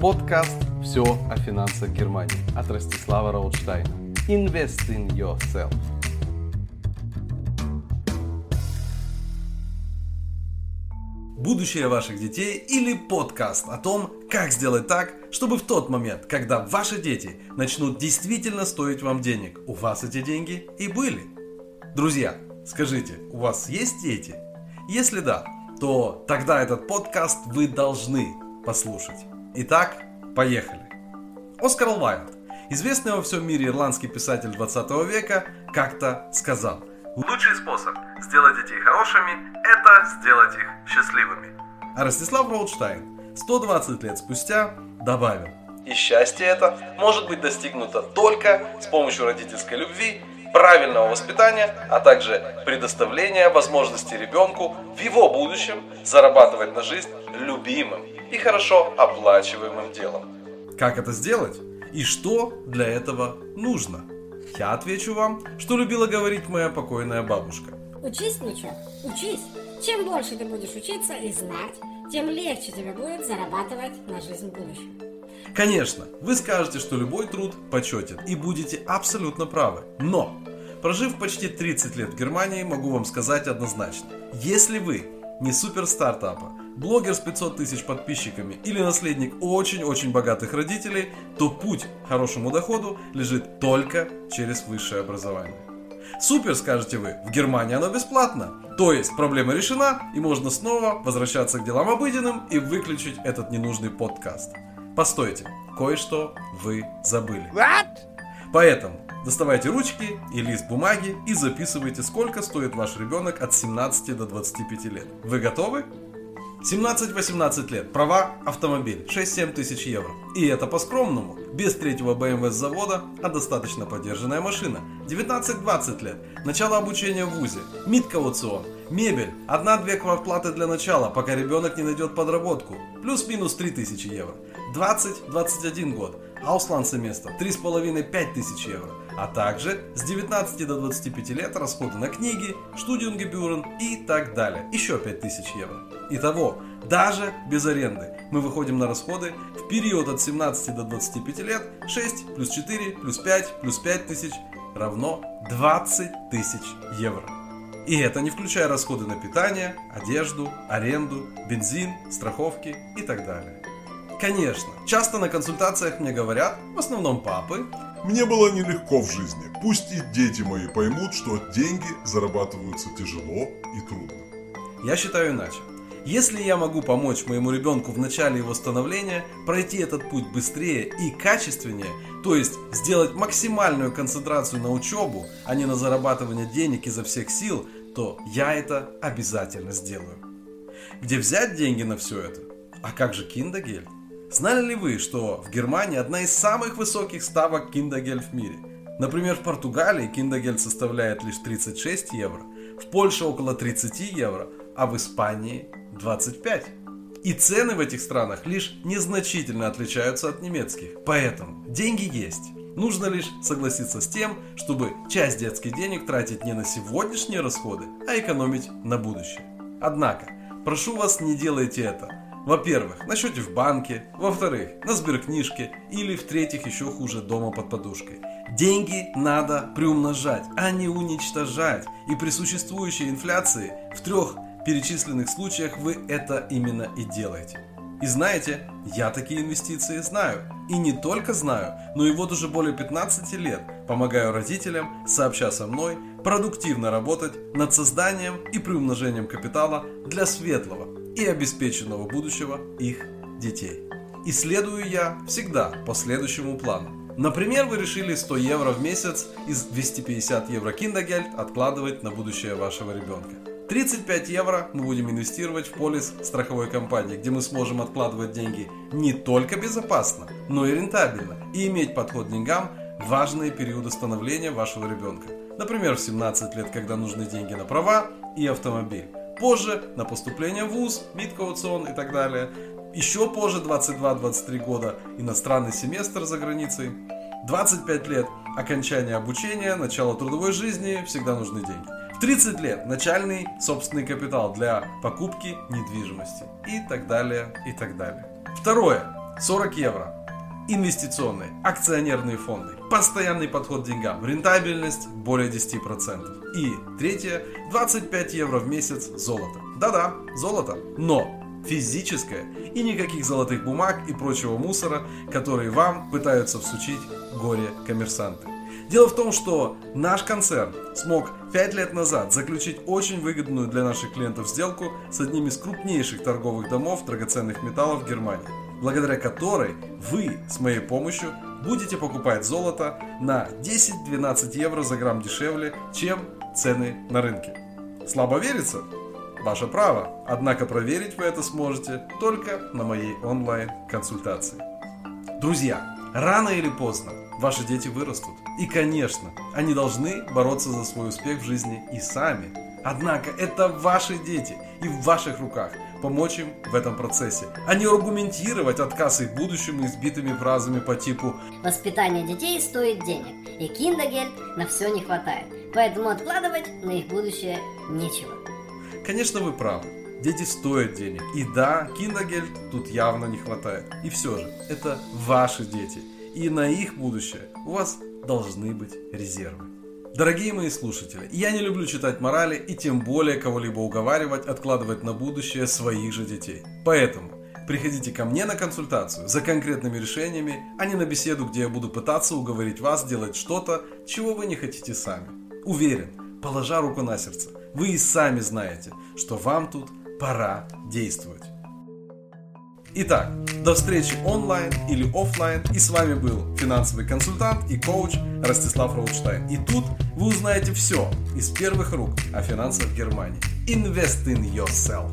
Подкаст «Все о финансах Германии» от Ростислава Раутштайна. Invest in yourself. Будущее ваших детей или подкаст о том, как сделать так, чтобы в тот момент, когда ваши дети начнут действительно стоить вам денег, у вас эти деньги и были. Друзья, скажите, у вас есть дети? Если да, то тогда этот подкаст вы должны послушать. Итак, поехали. Оскар Уайлд, известный во всем мире ирландский писатель 20 века, как-то сказал Лучший способ сделать детей хорошими – это сделать их счастливыми. А Ростислав Роудштайн 120 лет спустя добавил И счастье это может быть достигнуто только с помощью родительской любви, правильного воспитания, а также предоставления возможности ребенку в его будущем зарабатывать на жизнь любимым и хорошо оплачиваемым делом. Как это сделать? И что для этого нужно? Я отвечу вам, что любила говорить моя покойная бабушка. Учись, внучок, учись. Чем больше ты будешь учиться и знать, тем легче тебе будет зарабатывать на жизнь в будущем. Конечно, вы скажете, что любой труд почетен и будете абсолютно правы. Но, прожив почти 30 лет в Германии, могу вам сказать однозначно. Если вы не супер стартапа, блогер с 500 тысяч подписчиками или наследник очень-очень богатых родителей, то путь к хорошему доходу лежит только через высшее образование. Супер, скажете вы, в Германии оно бесплатно. То есть проблема решена и можно снова возвращаться к делам обыденным и выключить этот ненужный подкаст. Постойте, кое-что вы забыли. What? Поэтому доставайте ручки и лист бумаги и записывайте, сколько стоит ваш ребенок от 17 до 25 лет. Вы готовы? 17-18 лет, права, автомобиль, 6-7 тысяч евро. И это по-скромному, без третьего BMW с завода, а достаточно поддержанная машина. 19-20 лет, начало обучения в ВУЗе, МИД-кауцион, мебель, одна-две квартплаты для начала, пока ребенок не найдет подработку, плюс-минус 3000 евро. 20-21 год, Аусланд-семестр 3,5-5 тысяч евро а также с 19 до 25 лет расходы на книги, студиунгебюрен и так далее. Еще 5000 евро. Итого, даже без аренды мы выходим на расходы в период от 17 до 25 лет 6 плюс 4 плюс 5 плюс 5 тысяч равно 20 тысяч евро. И это не включая расходы на питание, одежду, аренду, бензин, страховки и так далее. Конечно, часто на консультациях мне говорят, в основном папы, мне было нелегко в жизни. Пусть и дети мои поймут, что деньги зарабатываются тяжело и трудно. Я считаю иначе. Если я могу помочь моему ребенку в начале его становления пройти этот путь быстрее и качественнее, то есть сделать максимальную концентрацию на учебу, а не на зарабатывание денег изо всех сил, то я это обязательно сделаю. Где взять деньги на все это? А как же киндагель? Знали ли вы, что в Германии одна из самых высоких ставок киндагель в мире? Например, в Португалии киндагель составляет лишь 36 евро, в Польше около 30 евро, а в Испании 25. И цены в этих странах лишь незначительно отличаются от немецких. Поэтому деньги есть. Нужно лишь согласиться с тем, чтобы часть детских денег тратить не на сегодняшние расходы, а экономить на будущее. Однако, прошу вас, не делайте это. Во-первых, на счете в банке, во-вторых, на сберкнижке или в-третьих, еще хуже, дома под подушкой. Деньги надо приумножать, а не уничтожать. И при существующей инфляции в трех перечисленных случаях вы это именно и делаете. И знаете, я такие инвестиции знаю. И не только знаю, но и вот уже более 15 лет помогаю родителям, сообща со мной, продуктивно работать над созданием и приумножением капитала для светлого, и обеспеченного будущего их детей. И следую я всегда по следующему плану. Например, вы решили 100 евро в месяц из 250 евро киндагельд откладывать на будущее вашего ребенка. 35 евро мы будем инвестировать в полис страховой компании, где мы сможем откладывать деньги не только безопасно, но и рентабельно и иметь подход к деньгам в важные периоды становления вашего ребенка. Например, в 17 лет, когда нужны деньги на права и автомобиль. Позже на поступление в ВУЗ, МИД-кауцион и так далее. Еще позже, 22-23 года, иностранный семестр за границей. 25 лет окончания обучения, начало трудовой жизни, всегда нужны деньги. В 30 лет начальный собственный капитал для покупки недвижимости и так далее, и так далее. Второе. 40 евро. Инвестиционные, акционерные фонды, постоянный подход к деньгам, рентабельность более 10%. И третье, 25 евро в месяц золото. Да-да, золото, но физическое и никаких золотых бумаг и прочего мусора, которые вам пытаются всучить горе-коммерсанты. Дело в том, что наш концерн смог 5 лет назад заключить очень выгодную для наших клиентов сделку с одним из крупнейших торговых домов драгоценных металлов Германии, благодаря которой вы с моей помощью будете покупать золото на 10-12 евро за грамм дешевле, чем цены на рынке. Слабо верится? Ваше право, однако проверить вы это сможете только на моей онлайн-консультации. Друзья, рано или поздно ваши дети вырастут. И, конечно, они должны бороться за свой успех в жизни и сами. Однако это ваши дети и в ваших руках помочь им в этом процессе, а не аргументировать отказ их будущим избитыми фразами по типу Воспитание детей стоит денег, и киндагель на все не хватает, поэтому откладывать на их будущее нечего. Конечно, вы правы. Дети стоят денег. И да, киндагель тут явно не хватает. И все же, это ваши дети. И на их будущее у вас должны быть резервы. Дорогие мои слушатели, я не люблю читать морали и тем более кого-либо уговаривать откладывать на будущее своих же детей. Поэтому приходите ко мне на консультацию за конкретными решениями, а не на беседу, где я буду пытаться уговорить вас делать что-то, чего вы не хотите сами. Уверен, положа руку на сердце, вы и сами знаете, что вам тут пора действовать. Итак, до встречи онлайн или офлайн. И с вами был финансовый консультант и коуч Ростислав Роудштайн. И тут вы узнаете все из первых рук о финансах Германии. Invest in yourself.